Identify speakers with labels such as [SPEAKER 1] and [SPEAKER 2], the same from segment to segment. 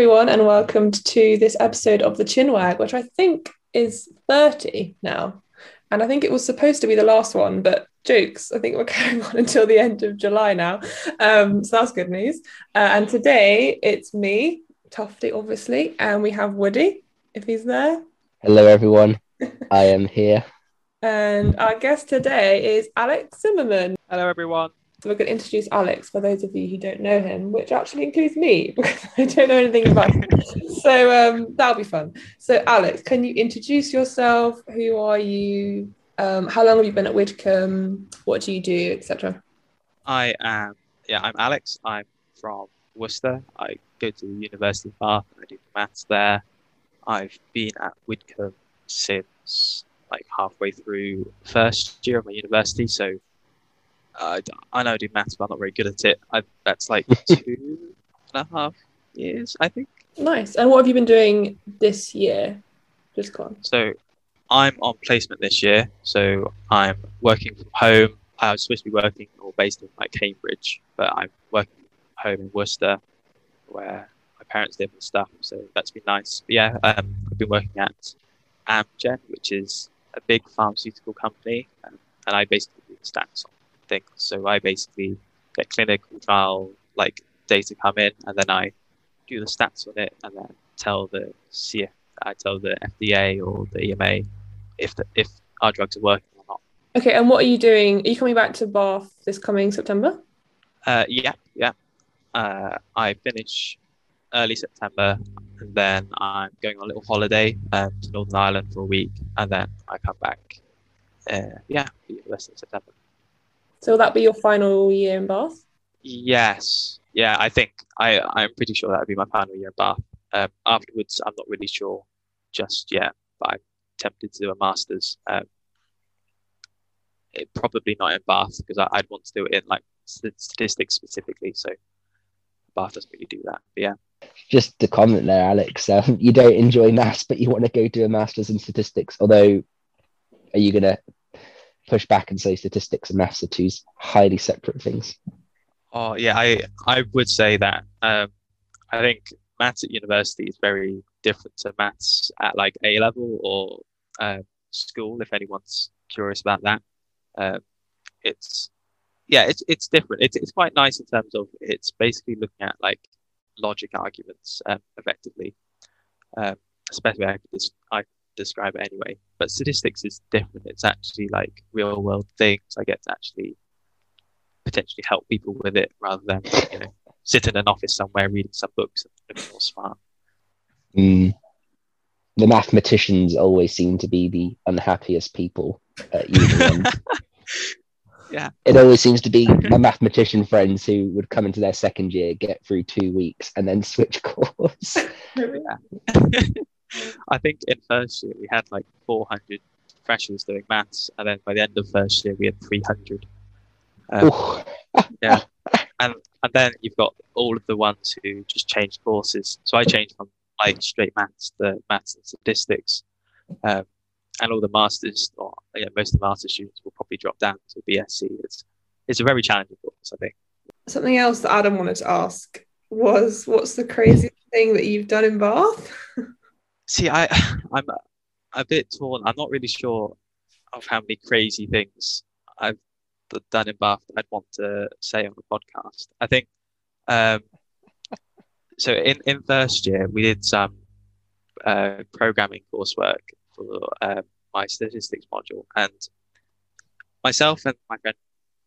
[SPEAKER 1] everyone, and welcome to this episode of the Chinwag, which I think is 30 now. And I think it was supposed to be the last one, but jokes, I think we're going on until the end of July now. Um, so that's good news. Uh, and today it's me, Tufty, obviously, and we have Woody, if he's there.
[SPEAKER 2] Hello, everyone. I am here.
[SPEAKER 1] And our guest today is Alex Zimmerman.
[SPEAKER 3] Hello, everyone.
[SPEAKER 1] So we're going to introduce Alex for those of you who don't know him, which actually includes me because I don't know anything about him. so um, that'll be fun. So Alex, can you introduce yourself? Who are you? Um, how long have you been at Widcombe? What do you do, etc.?
[SPEAKER 3] I am. Yeah, I'm Alex. I'm from Worcester. I go to the University of Bath and I do maths there. I've been at Widcombe since like halfway through first year of my university, so uh, I know I do maths, but I'm not very good at it. I, that's like two and a half years, I think.
[SPEAKER 1] Nice. And what have you been doing this year? Just gone.
[SPEAKER 3] So I'm on placement this year. So I'm working from home. I was supposed to be working or based in like Cambridge, but I'm working from home in Worcester, where my parents live and stuff. So that's been nice. But yeah, um, I've been working at Amgen, which is a big pharmaceutical company, um, and I basically do the stats on things. So I basically get clinical trial like data come in, and then I do the stats on it, and then tell the CF, I tell the FDA or the EMA if the, if our drugs are working or not.
[SPEAKER 1] Okay, and what are you doing? Are you coming back to Bath this coming September?
[SPEAKER 3] Uh, yeah, yeah. Uh, I finish early September, and then I'm going on a little holiday um, to Northern Ireland for a week, and then I come back. Uh, yeah, the rest of September.
[SPEAKER 1] So will that be your final year in Bath?
[SPEAKER 3] Yes. Yeah, I think I, I'm pretty sure that would be my final year in Bath. Um, afterwards, I'm not really sure just yet, but I'm tempted to do a master's. Um, it, probably not in Bath because I, would want to do it in like statistics specifically. So Bath doesn't really do that. But yeah.
[SPEAKER 2] Just to comment there, Alex, um, you don't enjoy maths, but you want to go do a master's in statistics. Although, are you going to push back and say statistics and maths are two highly separate things.
[SPEAKER 3] Oh yeah, I I would say that. Um, I think maths at university is very different to maths at like A level or uh, school. If anyone's curious about that, uh, it's yeah, it's it's different. It's it's quite nice in terms of it's basically looking at like logic arguments um, effectively. Um, especially I describe it anyway. But statistics is different. It's actually like real world things. I get to actually potentially help people with it rather than you know sit in an office somewhere reading some books and looking all smart.
[SPEAKER 2] Mm. The mathematicians always seem to be the unhappiest people at uni.
[SPEAKER 3] yeah.
[SPEAKER 2] It always seems to be my mathematician friends who would come into their second year, get through two weeks, and then switch course.
[SPEAKER 3] I think in first year we had like 400 freshers doing maths, and then by the end of first year we had 300. Um, yeah, and and then you've got all of the ones who just changed courses. So I changed from like straight maths to maths and statistics, um, and all the masters, or yeah, most of the master students will probably drop down to BSc. It's it's a very challenging course, I think.
[SPEAKER 1] Something else that Adam wanted to ask was, what's the craziest thing that you've done in Bath?
[SPEAKER 3] see, I I'm a bit torn. I'm not really sure of how many crazy things I've done in Bath I'd want to say on the podcast. I think um, so. In in first year, we did some uh, programming coursework for uh, my statistics module, and myself and my friend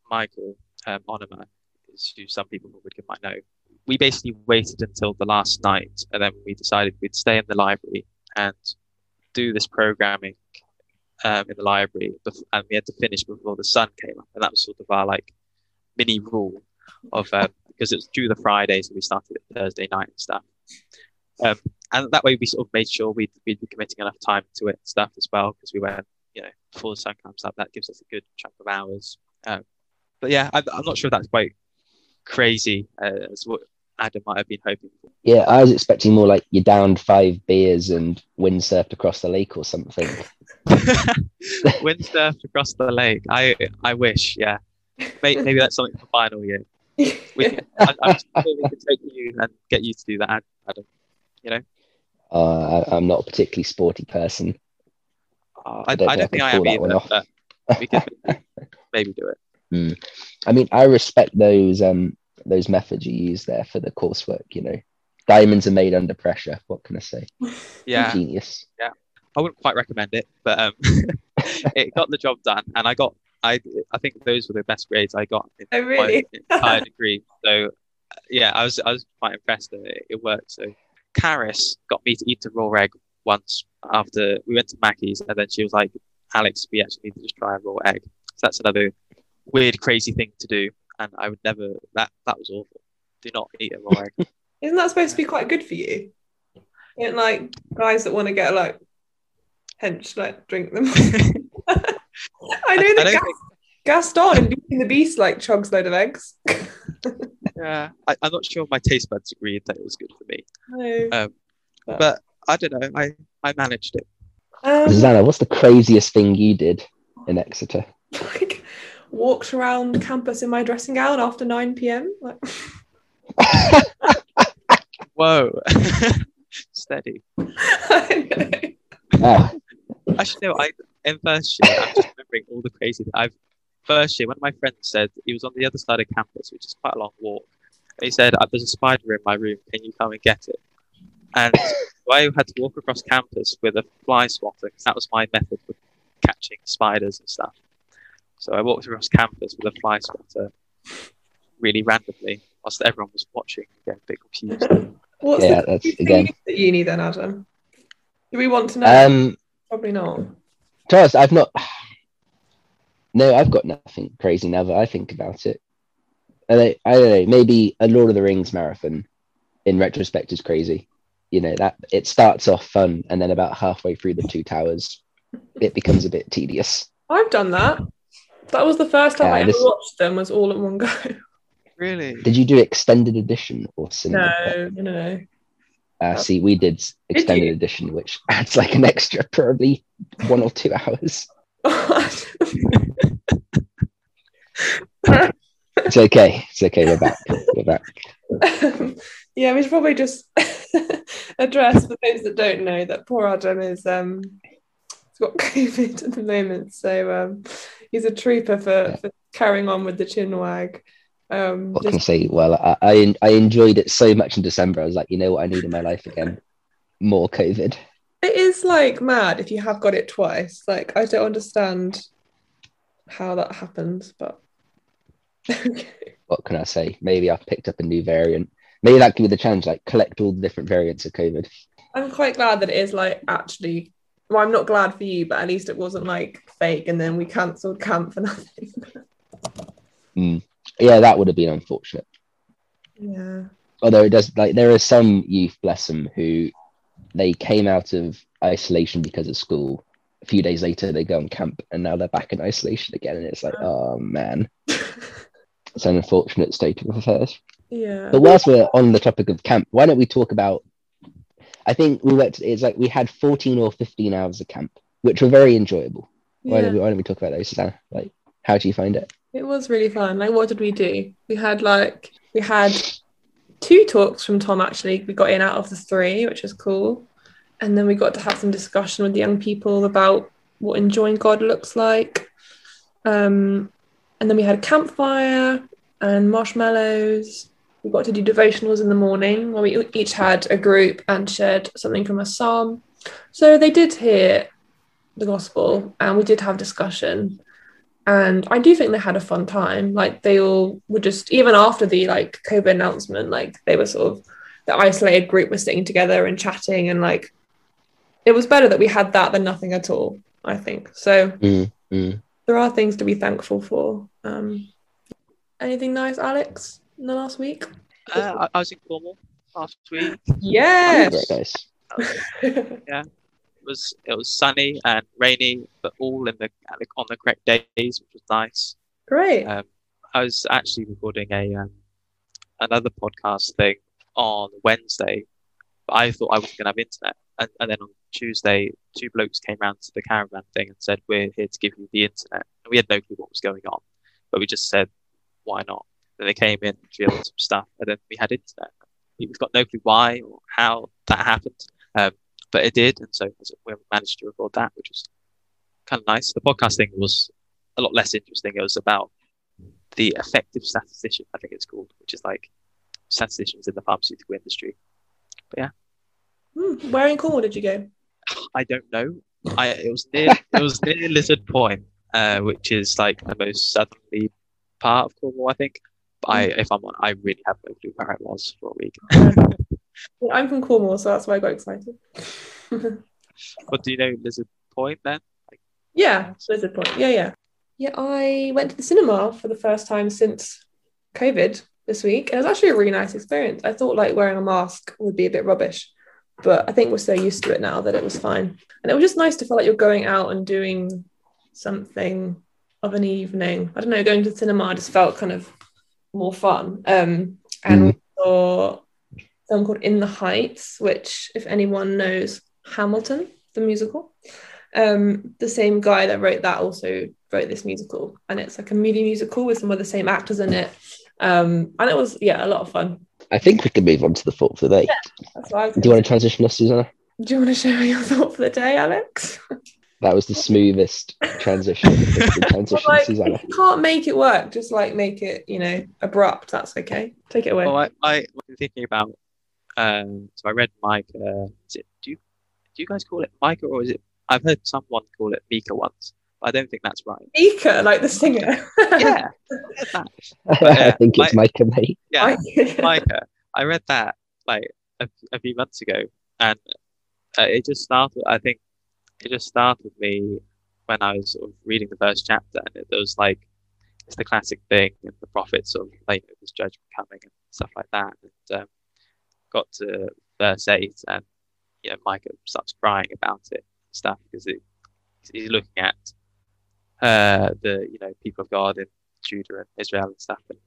[SPEAKER 3] Michael um, Onema, who some people would might know, we basically waited until the last night, and then we decided we'd stay in the library and do this programming um, in the library, and we had to finish before the sun came up, and that was sort of our like mini rule of um, because it's due the Fridays, so we started it Thursday night and stuff. Um, and that way, we sort of made sure we'd, we'd be committing enough time to it and stuff as well, because we went, you know, before the sun comes up, that gives us a good chunk of hours. Um, but yeah, I, I'm, not sure that's quite crazy uh, as what Adam might have been hoping for.
[SPEAKER 2] Yeah, I was expecting more like you downed five beers and windsurfed across the lake or something.
[SPEAKER 3] windsurfed across the lake. I I wish, yeah. Maybe, maybe that's something for final year. We can, I, I'm sure we can take you and get you to do that, Adam. You know,
[SPEAKER 2] Uh, I, I'm not a particularly sporty person.
[SPEAKER 3] uh, I,
[SPEAKER 2] don't
[SPEAKER 3] I
[SPEAKER 2] think I
[SPEAKER 3] don't think I am
[SPEAKER 2] pull that one
[SPEAKER 3] either, but we could maybe, maybe do it.
[SPEAKER 2] I mean, I respect those um those methods you use there for the coursework. You know, diamonds are made under pressure. What can I say?
[SPEAKER 3] Yeah,
[SPEAKER 2] Genius. Yeah.
[SPEAKER 3] I wouldn't quite recommend it, but um, it got the job done, and I got I I think those were the best grades I got in
[SPEAKER 1] Oh, really?
[SPEAKER 3] my entire degree. So yeah, I was I was quite impressed that it, it worked. So Karis got me to eat a raw egg once after we went to Mackey's, and then she was like, "Alex, we actually need to just try a raw egg." So that's another weird, crazy thing to do, and I would never. That that was awful. Do not eat a raw egg.
[SPEAKER 1] Isn't that supposed to be quite good for you? And like guys that want to get like hench, like drink them. I know
[SPEAKER 3] I
[SPEAKER 1] that
[SPEAKER 3] don't
[SPEAKER 1] Gas-
[SPEAKER 3] think-
[SPEAKER 1] Gaston in Beauty and the Beast like chugs load of eggs.
[SPEAKER 3] Yeah, I, I'm not sure my taste buds agreed that it was good for me,
[SPEAKER 1] No.
[SPEAKER 3] um, but I don't know. I I managed it.
[SPEAKER 1] Um,
[SPEAKER 2] Susanna, what's the craziest thing you did in Exeter?
[SPEAKER 1] like walked around campus in my dressing gown after 9 p.m. Like,
[SPEAKER 3] Whoa, steady.
[SPEAKER 1] I know.
[SPEAKER 3] Actually, no. I in first year, I'm just remembering all the crazy. I've first year, one of my friends said he was on the other side of campus, which is quite a long walk. And he said, "Uh, "There's a spider in my room. Can you come and get it?" And I had to walk across campus with a fly swatter because that was my method for catching spiders and stuff. So I walked across campus with a fly swatter, really randomly, whilst everyone was watching, getting a bit confused.
[SPEAKER 1] What's
[SPEAKER 2] Yeah,
[SPEAKER 1] the
[SPEAKER 2] that's-
[SPEAKER 1] thing
[SPEAKER 2] again-
[SPEAKER 1] at uni then, Adam? Do we want to know?
[SPEAKER 2] um,
[SPEAKER 1] Probably not.
[SPEAKER 2] to be I've not. No, I've got nothing crazy now that I think about it. I don't, I don't know. Maybe a Lord of the Rings marathon, in retrospect, is crazy. You know that it starts off fun, and then about halfway through the two towers, it becomes a bit tedious.
[SPEAKER 1] I've done that. That was the first time
[SPEAKER 2] Yeah,
[SPEAKER 1] I ever
[SPEAKER 2] this-
[SPEAKER 1] watched them. Was all at one go.
[SPEAKER 3] really?
[SPEAKER 2] Did you do extended edition or cinema?
[SPEAKER 1] No, no, no.
[SPEAKER 2] Uh, see, we did extended
[SPEAKER 1] you?
[SPEAKER 2] edition, which adds like an extra probably one or two hours. It's okay. It's okay. We're back. We're back.
[SPEAKER 1] Um, yeah, we should probably just address for those that don't know that poor Adam is um he's got COVID at the moment, so um he's a trooper for, for carrying on with the chin wag. Um,
[SPEAKER 2] What can I say? Well, I, I I enjoyed it so much in December. I was like, you know what I need in my life again? More COVID.
[SPEAKER 1] it is like mad if you have got it twice. Like I don't understand how that happens, but
[SPEAKER 2] What can I say? Maybe I've picked up a new variant. Maybe that could be the challenge, like collect all the different variants of COVID.
[SPEAKER 1] I'm quite glad that it is like actually. Well, I'm not glad for you, but at least it wasn't like fake, and then we cancelled camp for nothing. Hmm.
[SPEAKER 2] Yeah, that would have been unfortunate.
[SPEAKER 1] yeah.
[SPEAKER 2] Although it does, like, there are some youth, bless them, who they came out of isolation because of school. A few days later, they go on camp, and now they're back in isolation again, and it's like, oh, oh man, it's an unfortunate state of affairs.
[SPEAKER 1] Yeah.
[SPEAKER 2] But whilst we're on the topic of camp, why don't we talk about? I think we went. It's like we had fourteen or fifteen hours of camp, which were very enjoyable. Why
[SPEAKER 1] Yeah.
[SPEAKER 2] don't we? Why don't we talk about those, Susanna? Like, how do you find it?
[SPEAKER 1] It was really fun. Like, what did we do? We had like we had two talks from Tom. Actually, we got in out of the three, which was cool. And then we got to have some discussion with the young people about what enjoying God looks like. Um, and then we had a campfire and marshmallows. We got to do devotionals in the morning where we each had a group and shared something from a psalm. So they did hear the gospel and we did have discussion and I do think they had a fun time. Like they all were just even after the like COVID announcement, like they were sort of the isolated group was sitting together and chatting, and like it was better that we had that than nothing at all. I think so.
[SPEAKER 2] Mm, mm.
[SPEAKER 1] There are things to be thankful for. Um, anything nice, Alex, in the last week?
[SPEAKER 3] Uh, I, I was in Cornwall last week.
[SPEAKER 1] Yes.
[SPEAKER 2] Very nice.
[SPEAKER 3] It was it was sunny and rainy, but all in the on the correct days, which was nice.
[SPEAKER 1] Great.
[SPEAKER 3] Um, I was actually recording a um, another podcast thing on Wednesday, but I thought I was going to have internet, and, and then on Tuesday, two blokes came round to the caravan thing and said, "We're here to give you the internet." And we had no clue what was going on, but we just said, "Why not?" Then they came in, and drilled some stuff, and then we had internet. we've got no clue why or how that happened, um, but it did, and so we managed to record that, which was kind of nice. The podcast thing was a lot less interesting. It was about the effective statistician, I think it's called, which is like statisticians in the pharmaceutical industry. But yeah.
[SPEAKER 1] Hmm, where in Cornwall did you go?
[SPEAKER 3] I don't know. I it was near it was near Lizard Point, uh, which is like the most southerly part of Cornwall, I think. But I, mm. if I'm on, I really have no clue where I was for a week.
[SPEAKER 1] I'm from Cornwall, so that's why I got excited.
[SPEAKER 3] but do you know Lizard Point then?
[SPEAKER 1] Like, yeah, Lizard Point. Yeah, yeah. Yeah, I went to the cinema for the first time since COVID this week. And it was actually a really nice experience. I thought like wearing a mask would be a bit rubbish, but I think we're so used to it now that it was fine. And it was just nice to feel like you're going out and doing something of an evening. I don't know, going to the cinema just felt kind of more fun. Um, and mm. saw film called In the Heights, which, if anyone knows Hamilton, the musical, um, the same guy that wrote that also wrote this musical, and it's like a movie musical with some of the same actors in it. Um, and it was yeah a lot of fun.
[SPEAKER 2] I think we can move on to the thought for the day. Yeah, Do you want to transition us, Susanna?
[SPEAKER 1] Do you want to share your thought for the day, Alex?
[SPEAKER 2] That was the smoothest transition. transition,
[SPEAKER 1] like, Susanna. you can't make it work, just like make it, you know, abrupt. That's okay. Take it away.
[SPEAKER 3] Well, I, I was thinking about. Um, so I read Micah. Uh, is it, do you do you guys call it Micah or is it? I've heard someone call it Mika once. I don't think that's right.
[SPEAKER 1] Mika, like the singer.
[SPEAKER 3] yeah.
[SPEAKER 2] but, I think it's My, Micah, mate.
[SPEAKER 3] Yeah, Micah. I read that like a, a few months ago, and uh, it just started. I think it just started me when I was sort of reading the first chapter, and it, was like it's the classic thing, and the prophets of like this judgment coming and stuff like that. And um, got to verse eight, and you know, Micah starts crying about it and stuff because it, he's looking at uh, the you know people of God in Judah and Israel and stuff, and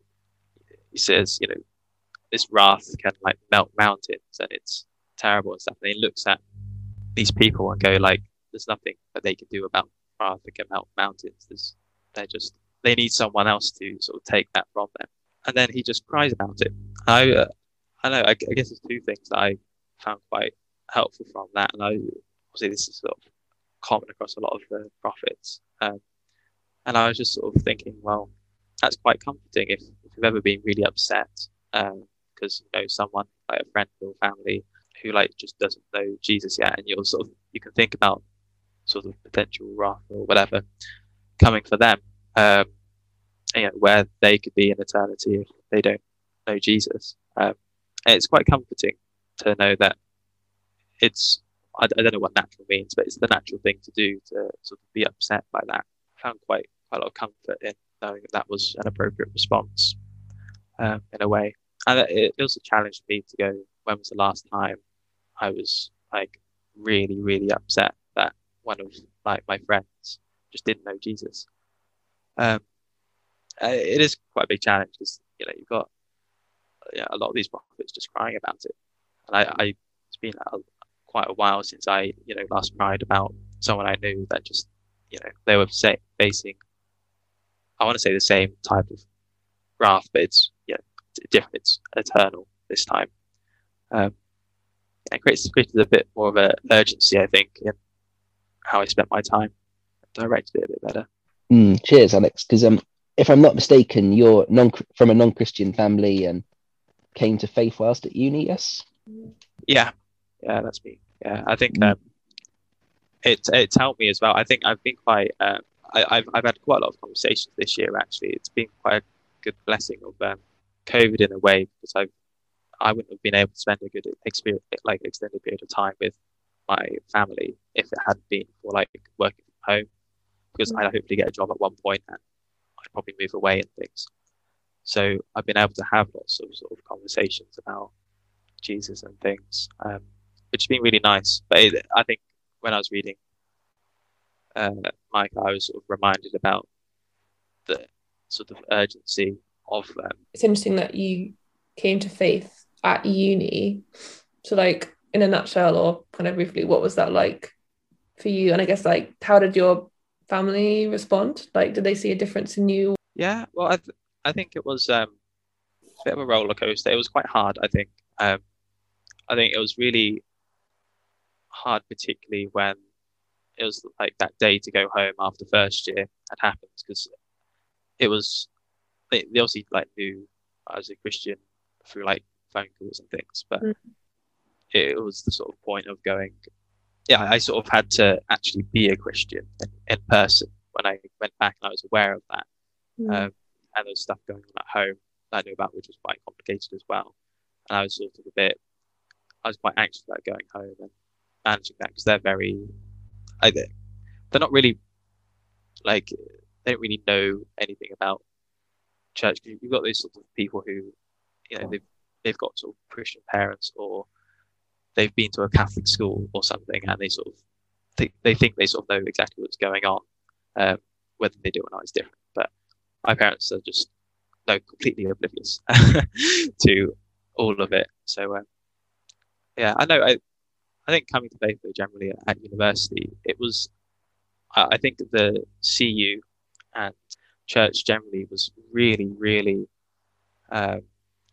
[SPEAKER 3] he says, you know, this wrath can like melt mountains and it's terrible and stuff. And he looks at these people and go like, there's nothing that they can do about can melt mountains. There's, they're just they need someone else to sort of take that from them. And then he just cries about it. I uh, I know I, I guess there's two things that I found quite helpful from that, and I obviously this is sort of common across a lot of the prophets. Um, and I was just sort of thinking, well, that's quite comforting if, if you've ever been really upset because um, you know someone like a friend or family who like just doesn't know Jesus yet, and you're sort of you can think about sort of potential wrath or whatever coming for them, um, you know, where they could be in eternity if they don't know Jesus. Um, it's quite comforting to know that it's I, I, don't know what natural means, but it's the natural thing to do to sort of be upset by that. I found quite quite a lot of comfort in knowing that that was an appropriate response um, in a way. And it, it was a challenge for me to go, when was the last time I was like really, really upset one of like my friends just didn't know Jesus. Um, it is quite a big challenge because you know you've got yeah, a lot of these prophets just crying about it, and I, I it's been a, quite a while since I you know last cried about someone I knew that just you know they were say, facing I want to say the same type of wrath, but it's yeah, different. It's eternal this time. Um, it creates, creates a bit more of an urgency, I think, in how I spent my time. Directed it a bit better.
[SPEAKER 2] Mm, cheers, Alex. Because um, if I'm not mistaken, you're non from a non-Christian family and came to faith whilst at uni. Yes.
[SPEAKER 3] Yeah, yeah, that's me. Yeah, I think mm. um, it it's helped me as well. I think I've been quite um, I, have I've had quite a lot of conversations this year. Actually, it's been quite a good blessing of um, COVID in a way because I I wouldn't have been able to spend a good experience like extended period of time with my family if it hadn't been for like working from home because mm-hmm. I'd hopefully get a job at one point and I'd probably move away and things. So I've been able to have lots of sort of conversations about Jesus and things, um, which has been really nice. But it, I think when I was reading uh, Mike, I was sort of reminded about the sort of urgency of. Um,
[SPEAKER 1] it's interesting that you came to faith at uni. So, like, in a nutshell, or kind of briefly, what was that like for you? And I guess, like, how did your family respond? Like, did they see a difference in you?
[SPEAKER 3] Yeah, well, I, th- I think it was um, a bit of a roller coaster. It was quite hard, I think. Um, I think it was really hard, particularly when it was like that day to go home after first year had happened because it was they, they obviously like knew I was a Christian through like phone calls and things, but
[SPEAKER 1] Mm.
[SPEAKER 3] It, was the sort of point of going. Yeah, I sort of had to actually be a Christian in, in person when I went back, and I was aware of that.
[SPEAKER 1] Mm.
[SPEAKER 3] Um, and there was stuff going on at home that I knew about, which was quite complicated as well. And I was sort of a bit, I was quite anxious about going home and managing that because they're very, I, they're not really like they don't really know anything about church. You've got those sort of people who, you know, they've they've got sort of Christian parents or they've been to a Catholic school or something, and they sort of think they think they sort of know exactly what's going on. Um, whether they do or not is different. But my parents are just no completely oblivious to all of it. So um, yeah, I know. I I think coming to faith generally at, university, it was. I I think the CU and church generally was really, really um,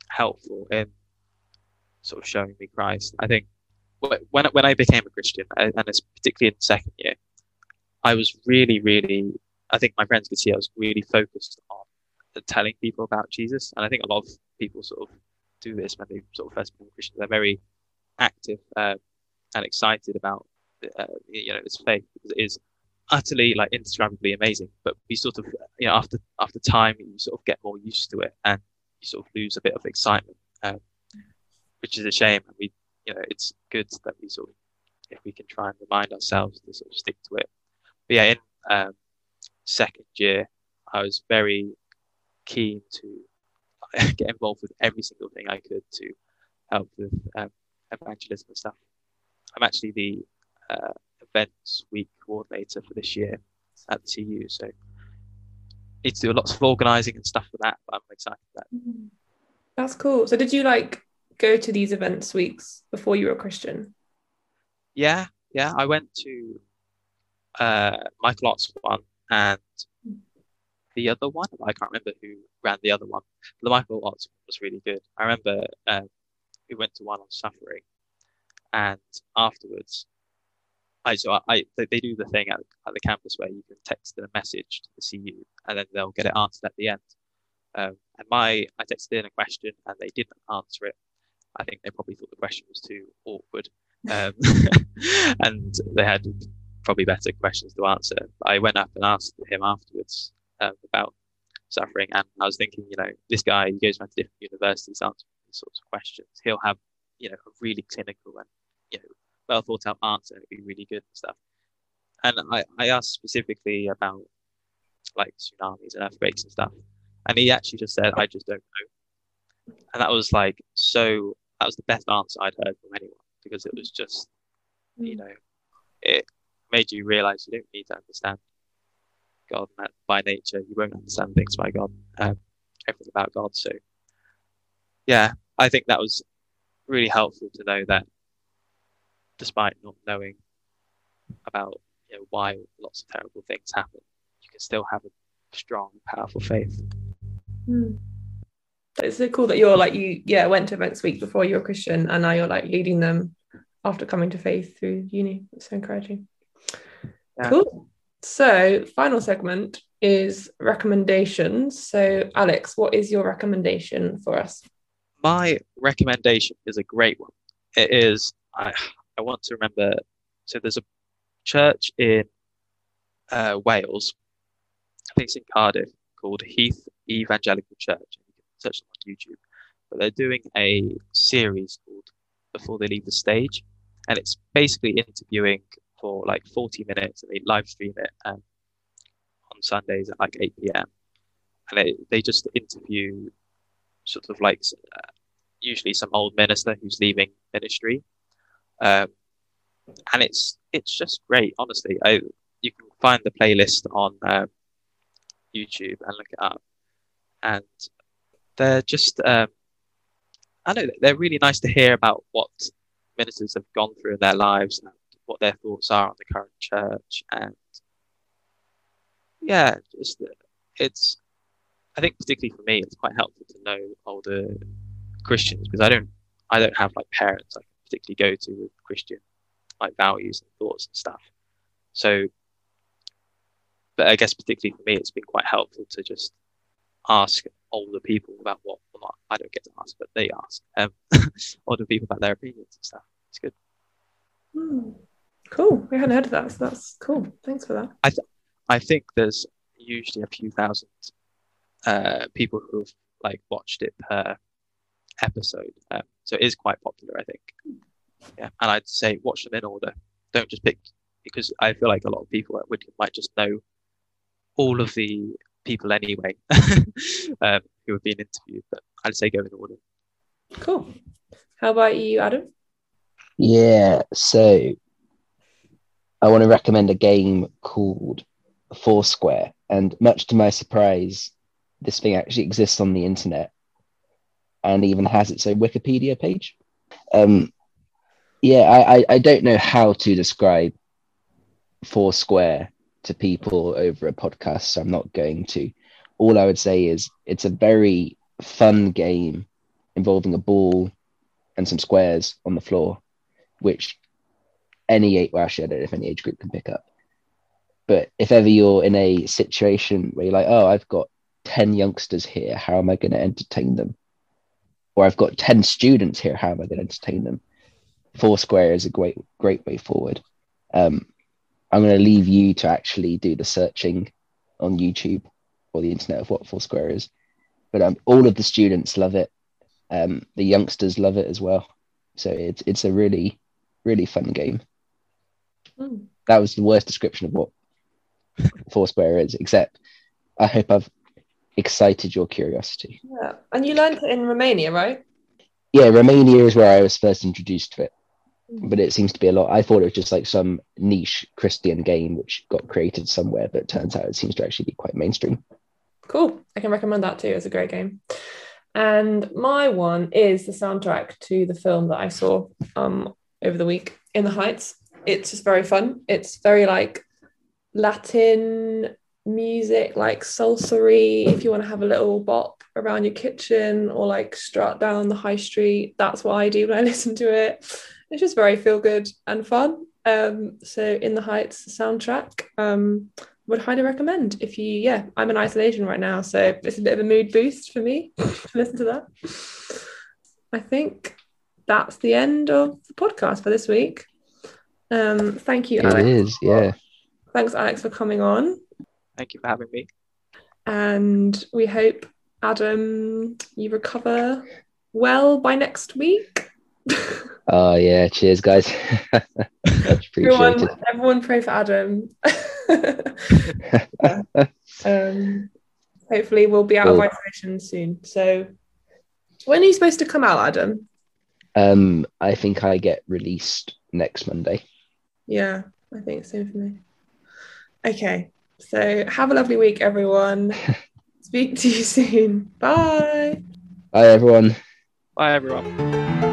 [SPEAKER 3] helpful in sort of showing me Christ. I think when when I became a Christian, uh, and it's particularly in the second year, I was really, really. I think my friends could see I was really focused on telling people about Jesus, and I think a lot of people sort of do this when they sort of first become Christians. They're very active uh, and excited about uh, you know this faith because it is utterly like indescribably amazing. But we sort of you know after after time you sort of get more used to it and you sort of lose a bit of excitement, um, which is a shame. We you know it's good that we sort of if we can try and remind ourselves to sort of stick to it. But yeah, in um, second year, I was very keen to get involved with every single thing I could to help with um, evangelism and stuff. I'm actually the uh, events week coordinator for this year at the CU, so need to do lots of organising and stuff for that. But I'm excited for that.
[SPEAKER 1] That's cool. So did you like go to these events weeks before you were a Christian?
[SPEAKER 3] Yeah, yeah. I went to uh, Michael Ots one and the other one. I can't remember who ran the other one. The Michael Ots one was really good. I remember um, we went to one on suffering, and afterwards, I so I, I they, they do the thing at, at the campus where you can text in a message to the CU, and then they'll get it answered at the end. Um, and my I texted in a question, and they didn't answer it. I think they probably thought the question was too awkward, um, and they had probably better questions to answer. I went up and asked him afterwards um, about suffering, and I was thinking, you know, this guy he goes around to different universities answering these sorts of questions. He'll have, you know, a really clinical and you know well thought out answer, it'd be really good and stuff. And I, I asked specifically about like tsunamis and earthquakes and stuff, and he actually just said, "I just don't know," and that was like so. That was the best answer I'd heard from anyone because it was just, you know, it made you realize you don't need to understand God by nature you won't understand things by God, um, everything about God. So yeah, I think that was really helpful to know that despite not knowing about you know why lots of terrible things happen, you can still have a strong, powerful faith.
[SPEAKER 1] Mm. It's so cool that you're like you yeah went to events week before you were Christian and now you're like leading them after coming to faith through uni. It's so encouraging.
[SPEAKER 3] Yeah.
[SPEAKER 1] Cool. So final segment is recommendations. So Alex, what is your recommendation for us?
[SPEAKER 3] My recommendation is a great one. It is I I want to remember. So there's a church in uh, Wales. I think it's in Cardiff called Heath Evangelical Church. Search them on YouTube. But they're doing a series called Before They Leave the Stage, and it's basically interviewing for like 40 minutes, and they live stream it um, on Sundays at like 8 p.m. And they they just interview sort of like uh, usually some old minister who's leaving ministry, um, and it's it's just great. Honestly, I you can find the playlist on um, YouTube and look it up, and they're just um, I know they're really nice to hear about what ministers have gone through in their lives and what their thoughts are on the current church, and yeah, just it's I think particularly for me, it's quite helpful to know older Christians because I don't I don't have like parents I can particularly go to with Christian like values and thoughts and stuff. So, but I guess particularly for me, it's been quite helpful to just ask older people about what well, not, I don't get to ask, but they ask um, older people about their opinions and stuff. It's good.
[SPEAKER 1] Hmm. Cool. We hadn't heard of that, so that's cool. Thanks for that.
[SPEAKER 3] I th- I think there's usually a few thousand uh, people who've like watched it per episode, um, so it is quite popular. I think. Yeah, and I'd say watch them in order. Don't just pick because I feel like a lot of people at Widcombe might just know all of the people anyway um, who have been interviewed. But I'd say go in order.
[SPEAKER 1] Cool. How about you, Adam?
[SPEAKER 2] Yeah, so I want to recommend a game called Foursquare, and much to my surprise, this thing actually exists on the internet and even has its own Wikipedia page. Um, yeah, I, I, I don't know how to describe Foursquare to people over a podcast, so I'm not going to. All I would say is it's a very fun game involving a ball and some squares on the floor, which any eight, well, actually, I don't know if any age group can pick up. But if ever you're in a situation where you're like, oh, I've got 10 youngsters here, how am I going to entertain them? Or I've got 10 students here, how am I going to entertain them? Foursquare is a great, great way forward. Um, I'm going to leave you to actually do the searching on YouTube or the internet of what Foursquare is. But um, all of the students love it. Um, the youngsters love it as well. So it's it's a really really fun game.
[SPEAKER 1] Mm.
[SPEAKER 2] That was the worst description of what Foursquare is, except I hope I've excited your curiosity.
[SPEAKER 1] Yeah. And you learned it in Romania, right?
[SPEAKER 2] Yeah, Romania is where I was first introduced to it but it seems to be a lot. I thought it was just like some niche Christian game which got created somewhere, but turns out it seems to actually be quite mainstream.
[SPEAKER 1] Cool. I can recommend that too. It's a great game. And my one is the soundtrack to the film that I saw um, over the week, In the Heights. It's just very fun. It's very like Latin music, like salsery. If you want to have a little bop around your kitchen or like strut down the high street, that's what I do when I listen to it it's just very feel good and fun. Um, so in the Heights soundtrack, um, would highly recommend if you yeah I'm in isolation right now so it's a bit of a mood boost for me to listen to that I think that's the end of the podcast for this week um thank you
[SPEAKER 2] It
[SPEAKER 1] Alex
[SPEAKER 2] is, yeah.
[SPEAKER 1] thanks Alex for coming on
[SPEAKER 3] Thank you for having me.
[SPEAKER 1] and we hope Adam you recover well by next week
[SPEAKER 2] Oh yeah, cheers guys.
[SPEAKER 1] Everyone, everyone pray for Adam um, hopefully we'll be out
[SPEAKER 2] Cool.
[SPEAKER 1] of isolation soon. So when are you supposed to come out, Adam?
[SPEAKER 2] um, I think I get released next Monday.
[SPEAKER 1] Yeah, I think same for me. Okay, so have a lovely week, everyone. Speak to you soon. Bye.
[SPEAKER 2] Bye everyone.
[SPEAKER 3] Bye everyone.